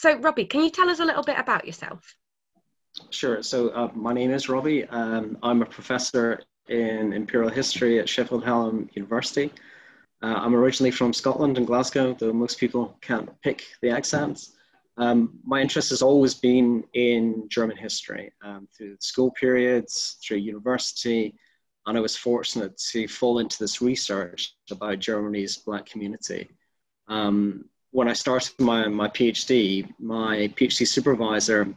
so, Robbie, can you tell us a little bit about yourself? Sure. So, uh, my name is Robbie. Um, I'm a professor in Imperial History at Sheffield Hallam University. Uh, I'm originally from Scotland and Glasgow, though most people can't pick the accents. Um, my interest has always been in German history um, through school periods, through university, and I was fortunate to fall into this research about Germany's Black community. Um, when I started my, my PhD, my PhD supervisor,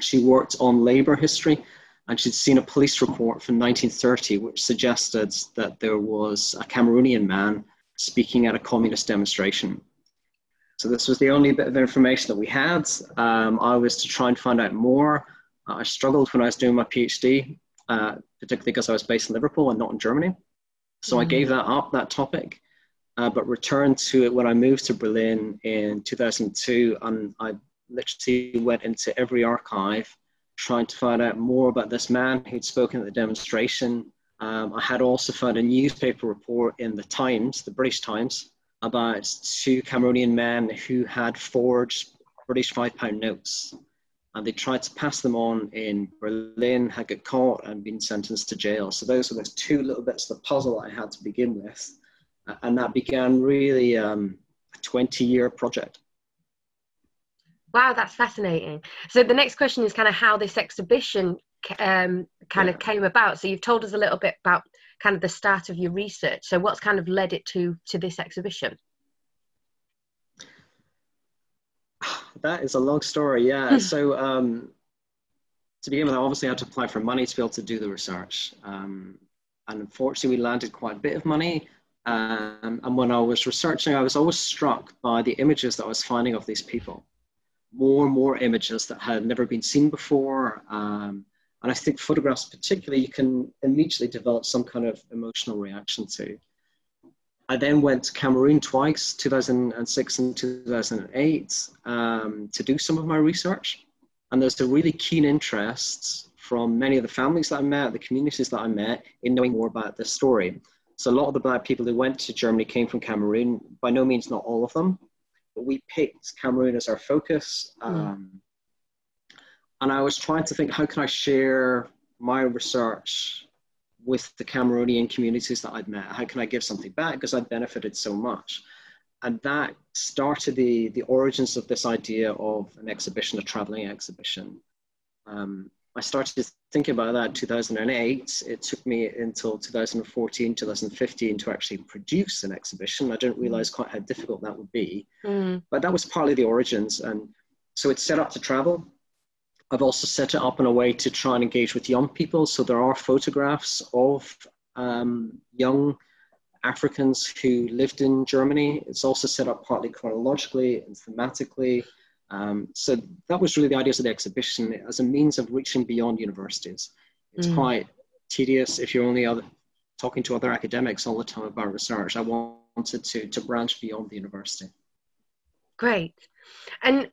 she worked on labor history and she'd seen a police report from 1930 which suggested that there was a Cameroonian man speaking at a communist demonstration. So this was the only bit of information that we had. Um, I was to try and find out more. Uh, I struggled when I was doing my PhD, uh, particularly because I was based in Liverpool and not in Germany. So mm. I gave that up, that topic uh, but returned to it when I moved to Berlin in 2002. And I literally went into every archive trying to find out more about this man who'd spoken at the demonstration. Um, I had also found a newspaper report in the Times, the British Times, about two Cameroonian men who had forged British five pound notes. And they tried to pass them on in Berlin, had got caught and been sentenced to jail. So those were the two little bits of the puzzle I had to begin with and that began really um, a 20 year project. Wow, that's fascinating. So the next question is kind of how this exhibition um, kind yeah. of came about. So you've told us a little bit about kind of the start of your research. So what's kind of led it to to this exhibition? That is a long story. Yeah. so um, to begin with, I obviously had to apply for money to be able to do the research. Um, and unfortunately, we landed quite a bit of money. Um, and when I was researching, I was always struck by the images that I was finding of these people. More and more images that had never been seen before. Um, and I think photographs, particularly, you can immediately develop some kind of emotional reaction to. I then went to Cameroon twice, 2006 and 2008, um, to do some of my research. And there's a really keen interest from many of the families that I met, the communities that I met, in knowing more about this story. So a lot of the black people who went to Germany came from Cameroon. By no means not all of them, but we picked Cameroon as our focus. Hmm. Um, mm. And I was trying to think, how can I share my research with the Cameroonian communities that I'd met? How can I give something back? Because I'd benefited so much. And that started the, the origins of this idea of an exhibition, a traveling exhibition. Um, I started thinking about that in 2008. It took me until 2014, 2015 to actually produce an exhibition. I didn't realize quite how difficult that would be, mm. but that was partly the origins. And so it's set up to travel. I've also set it up in a way to try and engage with young people. So there are photographs of um, young Africans who lived in Germany. It's also set up partly chronologically and thematically. Um, so that was really the idea of the exhibition as a means of reaching beyond universities. It's mm. quite tedious if you're only other, talking to other academics all the time about research. I wanted to, to branch beyond the university. Great. And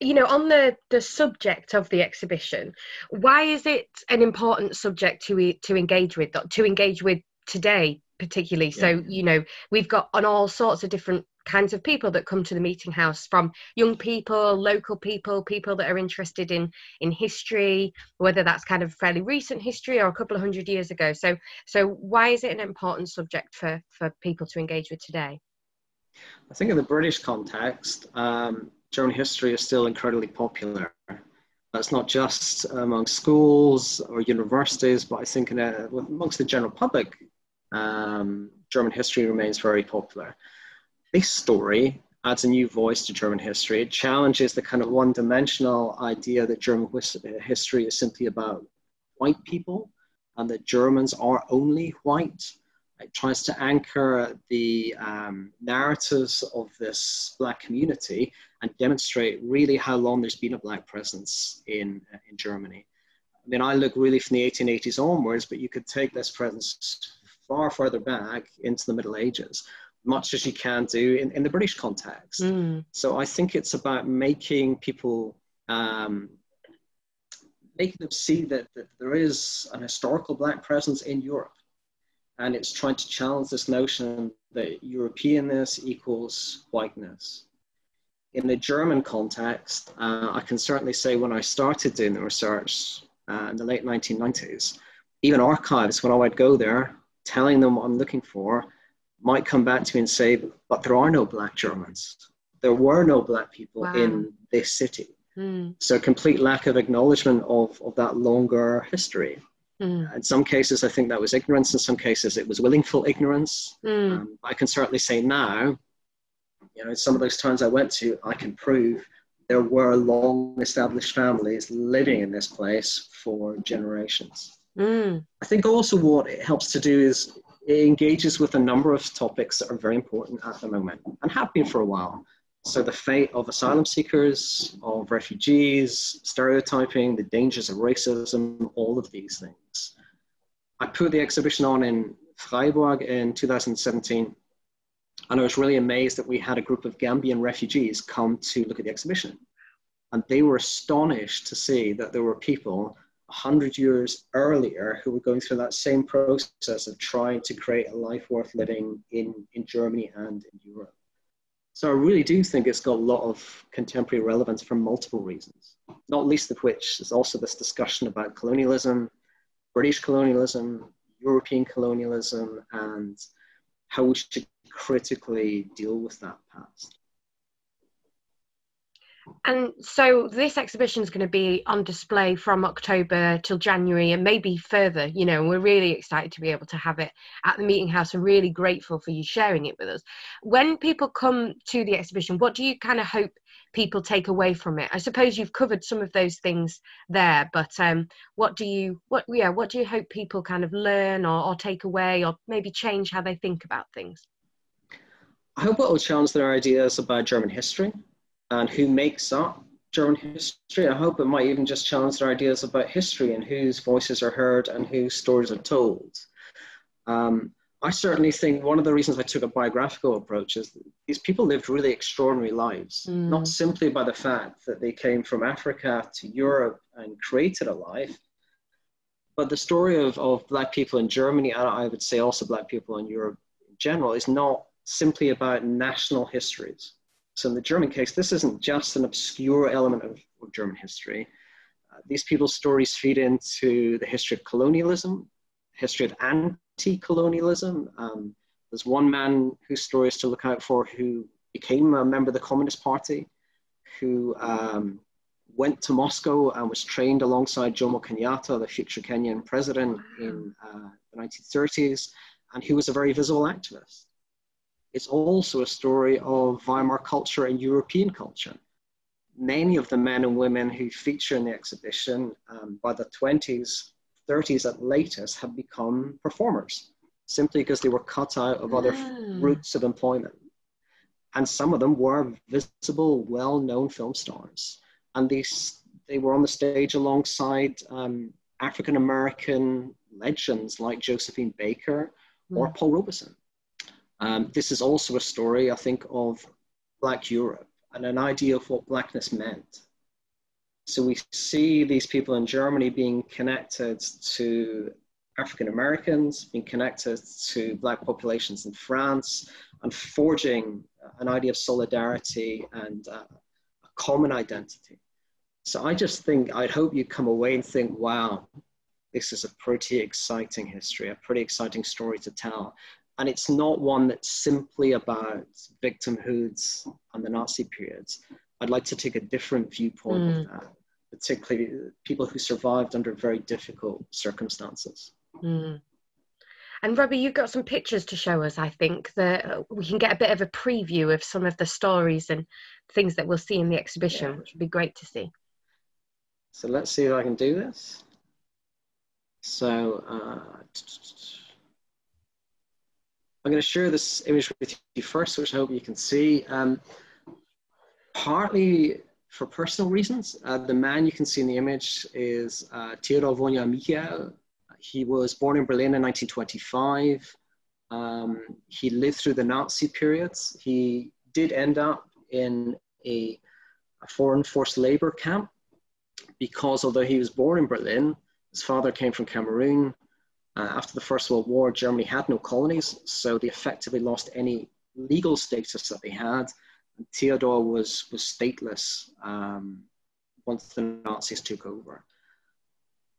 you know on the the subject of the exhibition why is it an important subject to to engage with to engage with today particularly yeah. so you know we've got on all sorts of different kinds of people that come to the meeting house from young people local people people that are interested in in history whether that's kind of fairly recent history or a couple of hundred years ago. So so why is it an important subject for for people to engage with today? I think in the british context um, german history is still incredibly popular. That's not just among schools or universities but i think in a, amongst the general public um, german history remains very popular this story adds a new voice to German history. It challenges the kind of one dimensional idea that German history is simply about white people and that Germans are only white. It tries to anchor the um, narratives of this Black community and demonstrate really how long there's been a Black presence in, in Germany. I mean, I look really from the 1880s onwards, but you could take this presence far further back into the Middle Ages much as you can do in, in the British context. Mm. So I think it's about making people, um, making them see that, that there is an historical black presence in Europe. And it's trying to challenge this notion that Europeanness equals whiteness. in the German context, uh, I can certainly say when I started doing the research uh, in the late 1990s, even archives, when I would go there, telling them what I'm looking for, might come back to me and say, but there are no black Germans. There were no black people wow. in this city. Mm. So, complete lack of acknowledgement of, of that longer history. Mm. In some cases, I think that was ignorance. In some cases, it was willful ignorance. Mm. Um, I can certainly say now, you know, some of those towns I went to, I can prove there were long established families living in this place for generations. Mm. I think also what it helps to do is it engages with a number of topics that are very important at the moment and have been for a while. So, the fate of asylum seekers, of refugees, stereotyping, the dangers of racism, all of these things. I put the exhibition on in Freiburg in 2017, and I was really amazed that we had a group of Gambian refugees come to look at the exhibition. And they were astonished to see that there were people 100 years earlier who were going through that same process of trying to create a life worth living in, in Germany and in Europe. So I really do think it's got a lot of contemporary relevance for multiple reasons, not least of which is also this discussion about colonialism, British colonialism, European colonialism, and how we should critically deal with that past. And so this exhibition is going to be on display from October till January and maybe further. You know, we're really excited to be able to have it at the meeting house and really grateful for you sharing it with us. When people come to the exhibition, what do you kind of hope people take away from it? I suppose you've covered some of those things there, but um, what do you what yeah, what do you hope people kind of learn or, or take away or maybe change how they think about things? I hope it will challenge their ideas about German history and who makes up German history. I hope it might even just challenge their ideas about history and whose voices are heard and whose stories are told. Um, I certainly think one of the reasons I took a biographical approach is these people lived really extraordinary lives, mm. not simply by the fact that they came from Africa to Europe and created a life, but the story of, of Black people in Germany, and I would say also Black people in Europe in general, is not simply about national histories. So in the German case, this isn't just an obscure element of, of German history. Uh, these people's stories feed into the history of colonialism, history of anti-colonialism. Um, there's one man whose story is to look out for who became a member of the Communist Party, who um, went to Moscow and was trained alongside Jomo Kenyatta, the future Kenyan president in uh, the 1930s, and who was a very visible activist. It's also a story of Weimar culture and European culture. Many of the men and women who feature in the exhibition um, by the 20s, 30s at latest have become performers simply because they were cut out of other mm. routes of employment. And some of them were visible, well known film stars. And these, they were on the stage alongside um, African American legends like Josephine Baker mm. or Paul Robeson. Um, this is also a story, I think, of Black Europe and an idea of what Blackness meant. So we see these people in Germany being connected to African Americans, being connected to Black populations in France, and forging an idea of solidarity and uh, a common identity. So I just think, I'd hope you come away and think, wow, this is a pretty exciting history, a pretty exciting story to tell and it's not one that's simply about victimhoods and the Nazi periods. I'd like to take a different viewpoint mm. of that, particularly people who survived under very difficult circumstances. Mm. And Robbie, you've got some pictures to show us, I think, that we can get a bit of a preview of some of the stories and things that we'll see in the exhibition, yeah. which would be great to see. So let's see if I can do this. So, uh, I'm going to share this image with you first, which I hope you can see. Um, partly for personal reasons. Uh, the man you can see in the image is uh, Theodor Michael. He was born in Berlin in 1925. Um, he lived through the Nazi periods. He did end up in a, a foreign forced labor camp because although he was born in Berlin, his father came from Cameroon uh, after the First World War, Germany had no colonies, so they effectively lost any legal status that they had, And Theodor was, was stateless um, once the Nazis took over.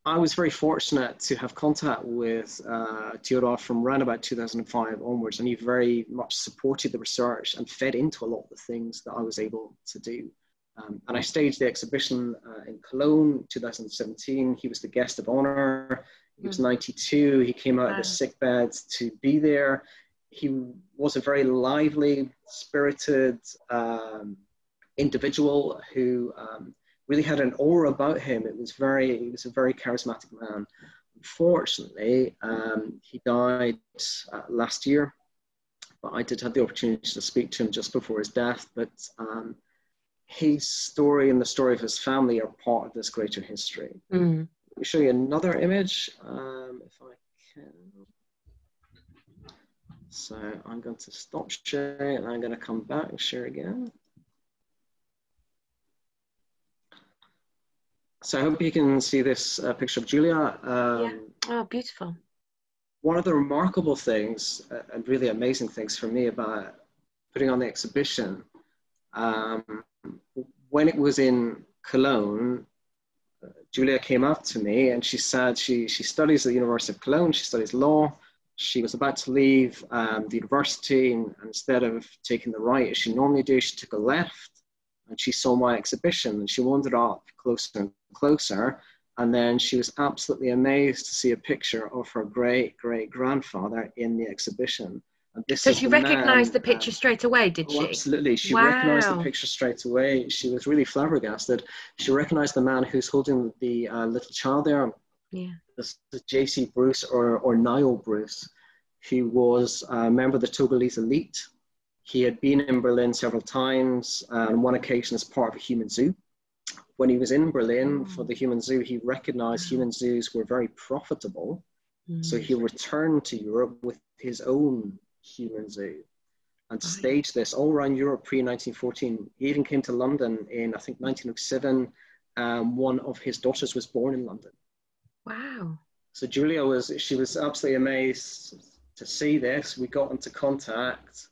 I was very fortunate to have contact with uh, Theodor from around about 2005 onwards, and he very much supported the research and fed into a lot of the things that I was able to do. Um, and I staged the exhibition uh, in Cologne 2017. He was the guest of honor. He was hmm. 92. He came out wow. of his sick bed to be there. He was a very lively, spirited um, individual who um, really had an aura about him. It was very, he was a very charismatic man. Unfortunately, um, he died uh, last year, but I did have the opportunity to speak to him just before his death. But um, his story and the story of his family are part of this greater history. Mm. Let me show you another image, um, if I can. So I'm going to stop sharing and I'm going to come back and share again. So I hope you can see this uh, picture of Julia. Um, yeah. Oh, beautiful. One of the remarkable things uh, and really amazing things for me about putting on the exhibition um, when it was in Cologne, uh, Julia came up to me and she said she, she studies at the University of Cologne, she studies law. She was about to leave um, the university, and, instead of taking the right as she normally do, she took a left and she saw my exhibition and she wandered up closer and closer. And then she was absolutely amazed to see a picture of her great great grandfather in the exhibition so she recognized the picture straight away, did oh, she? Absolutely. She wow. recognized the picture straight away. She was really flabbergasted. She recognized the man who's holding the uh, little child there. Yeah. This is J.C. Bruce or, or Nayo Bruce. He was a member of the Togolese elite. He had been in Berlin several times, uh, on one occasion as part of a human zoo. When he was in Berlin mm. for the human zoo, he recognized human zoos were very profitable. Mm. So he returned to Europe with his own human zoo and oh, staged this all around Europe pre 1914. He even came to London in, I think, 1907. Um, one of his daughters was born in London. Wow. So Julia was, she was absolutely amazed to see this. We got into contact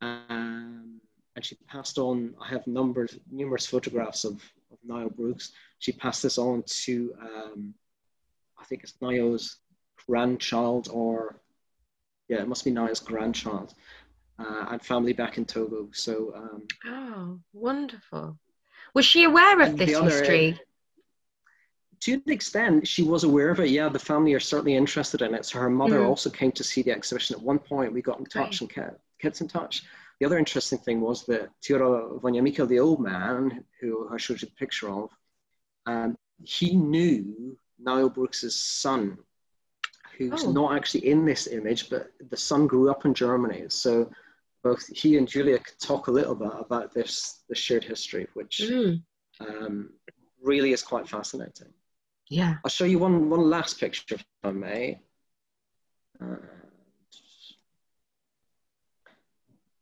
um, and she passed on, I have numbers, numerous photographs of, of Nayo Bruce. She passed this on to, um, I think it's Nayo's grandchild or yeah, it must be Nayo's grandchild uh, and family back in Togo. So, um, oh, wonderful. Was she aware of this history? to an extent, she was aware of it. Yeah, the family are certainly interested in it. So her mother mm. also came to see the exhibition at one point. We got in touch right. and kept, kept in touch. The other interesting thing was that Theodor Wonja Michael, the old man who I showed you the picture of, um, he knew Nayo Bruce's son who's oh. not actually in this image, but the son grew up in Germany. So both he and Julia could talk a little bit about this, the shared history, which mm. um, really is quite fascinating. Yeah. I'll show you one, one last picture, if I may. Uh,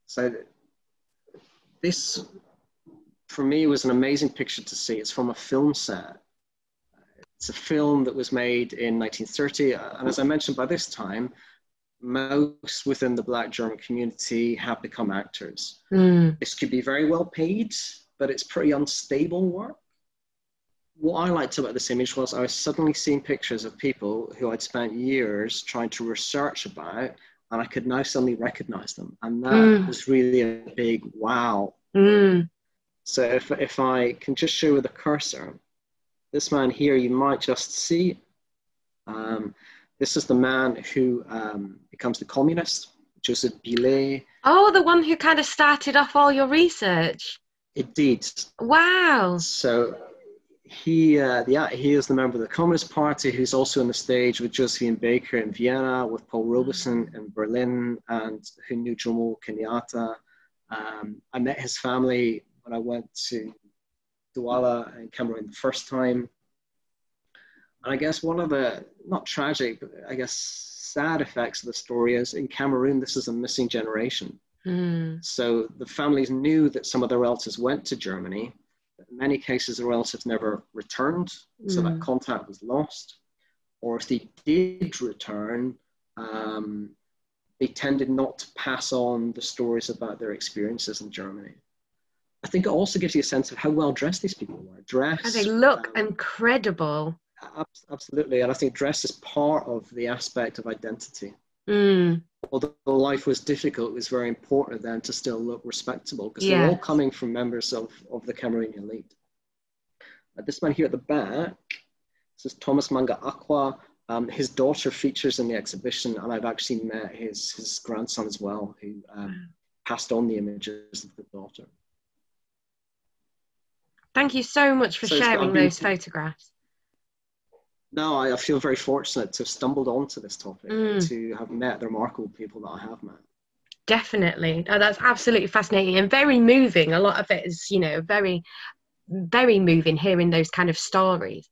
so this, for me, was an amazing picture to see. It's from a film set it's a film that was made in 1930, uh, and as I mentioned, by this time, most within the Black German community have become actors. Mm. This could be very well paid, but it's pretty unstable work. What I liked about this image was I was suddenly seeing pictures of people who I'd spent years trying to research about, and I could now suddenly recognize them. And that mm. was really a big wow. Mm. So if, if I can just show with the cursor, this man here, you might just see. Um, this is the man who um, becomes the communist, Joseph Bilé. Oh, the one who kind of started off all your research. Indeed. Wow. So he, uh, yeah, he is the member of the Communist Party who's also on the stage with Josephine Baker in Vienna, with Paul Robeson in Berlin, and who knew Jomo Kenyatta. Um, I met his family when I went to Douala and Cameroon the first time. And I guess one of the, not tragic, but I guess sad effects of the story is in Cameroon, this is a missing generation. Mm. So the families knew that some of their relatives went to Germany. In many cases, the relatives never returned, so mm. that contact was lost. Or if they did return, um, they tended not to pass on the stories about their experiences in Germany. I think it also gives you a sense of how well dressed these people were. Dressed. And they look um, incredible. Absolutely, and I think dress is part of the aspect of identity. Mm. Although life was difficult, it was very important then to still look respectable because they're all coming from members of, of the Cameroonian elite. Uh, this man here at the back, this is Thomas Manga Akwa. Um, his daughter features in the exhibition, and I've actually met his, his grandson as well, who um, passed on the images of the daughter. Thank you so much for so sharing those photographs. No, I, feel very fortunate to have stumbled onto this topic, mm. to have met the remarkable people that I have met. Definitely. Oh, that's absolutely fascinating and very moving. A lot of it is, you know, very very moving hearing those kind of stories.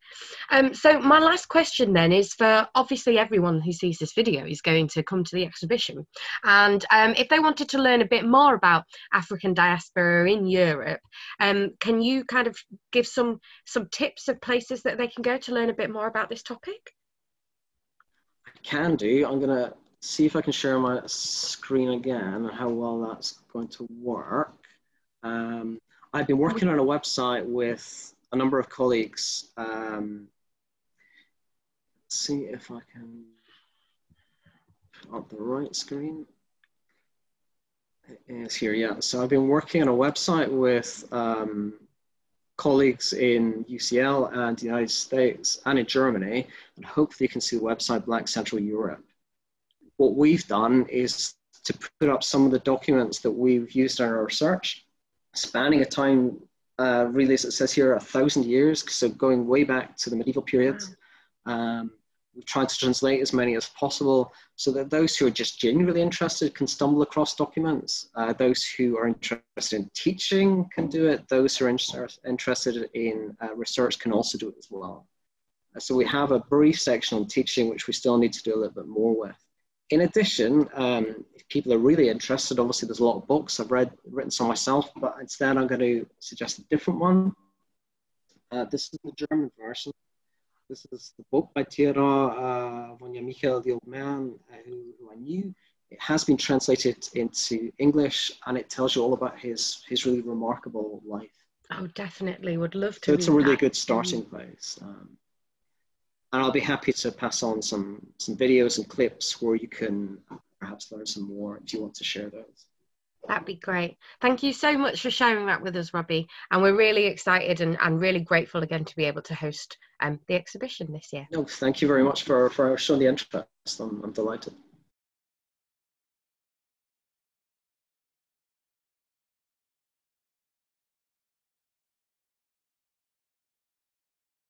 Um, so my last question then is for obviously everyone who sees this video is going to come to the exhibition, and um, if they wanted to learn a bit more about African diaspora in Europe, um, can you kind of give some some tips of places that they can go to learn a bit more about this topic? I can do. I'm gonna see if I can share my screen again and how well that's going to work. Um, I've been working on a website with a number of colleagues. Um, let's see if I can put up the right screen. It is here, yeah. So I've been working on a website with um, colleagues in UCL and the United States and in Germany, and hopefully you can see the website Black Central Europe. What we've done is to put up some of the documents that we've used in our research spanning a time uh, really, as it says here, a thousand years, so going way back to the medieval period. Um, we've tried to translate as many as possible so that those who are just genuinely interested can stumble across documents. Uh, those who are interested in teaching can do it. Those who are inter- interested in uh, research can also do it as well. Uh, so we have a brief section on teaching, which we still need to do a little bit more with. In addition, um, if people are really interested, obviously there's a lot of books. I've read written some myself, but instead I'm going to suggest a different one. Uh, this is the German version. This is the book by Theodor uh, von Michael, the old man uh, who, who I knew. It has been translated into English, and it tells you all about his his really remarkable life. Oh, definitely, would love to. So it's a really that. good starting place. Um, and I'll be happy to pass on some some videos and clips where you can perhaps learn some more if you want to share those. That'd be great. Thank you so much for sharing that with us, Robbie. And we're really excited and, and really grateful again to be able to host um, the exhibition this year. No, thank you very much for, for showing the interest. I'm, I'm delighted.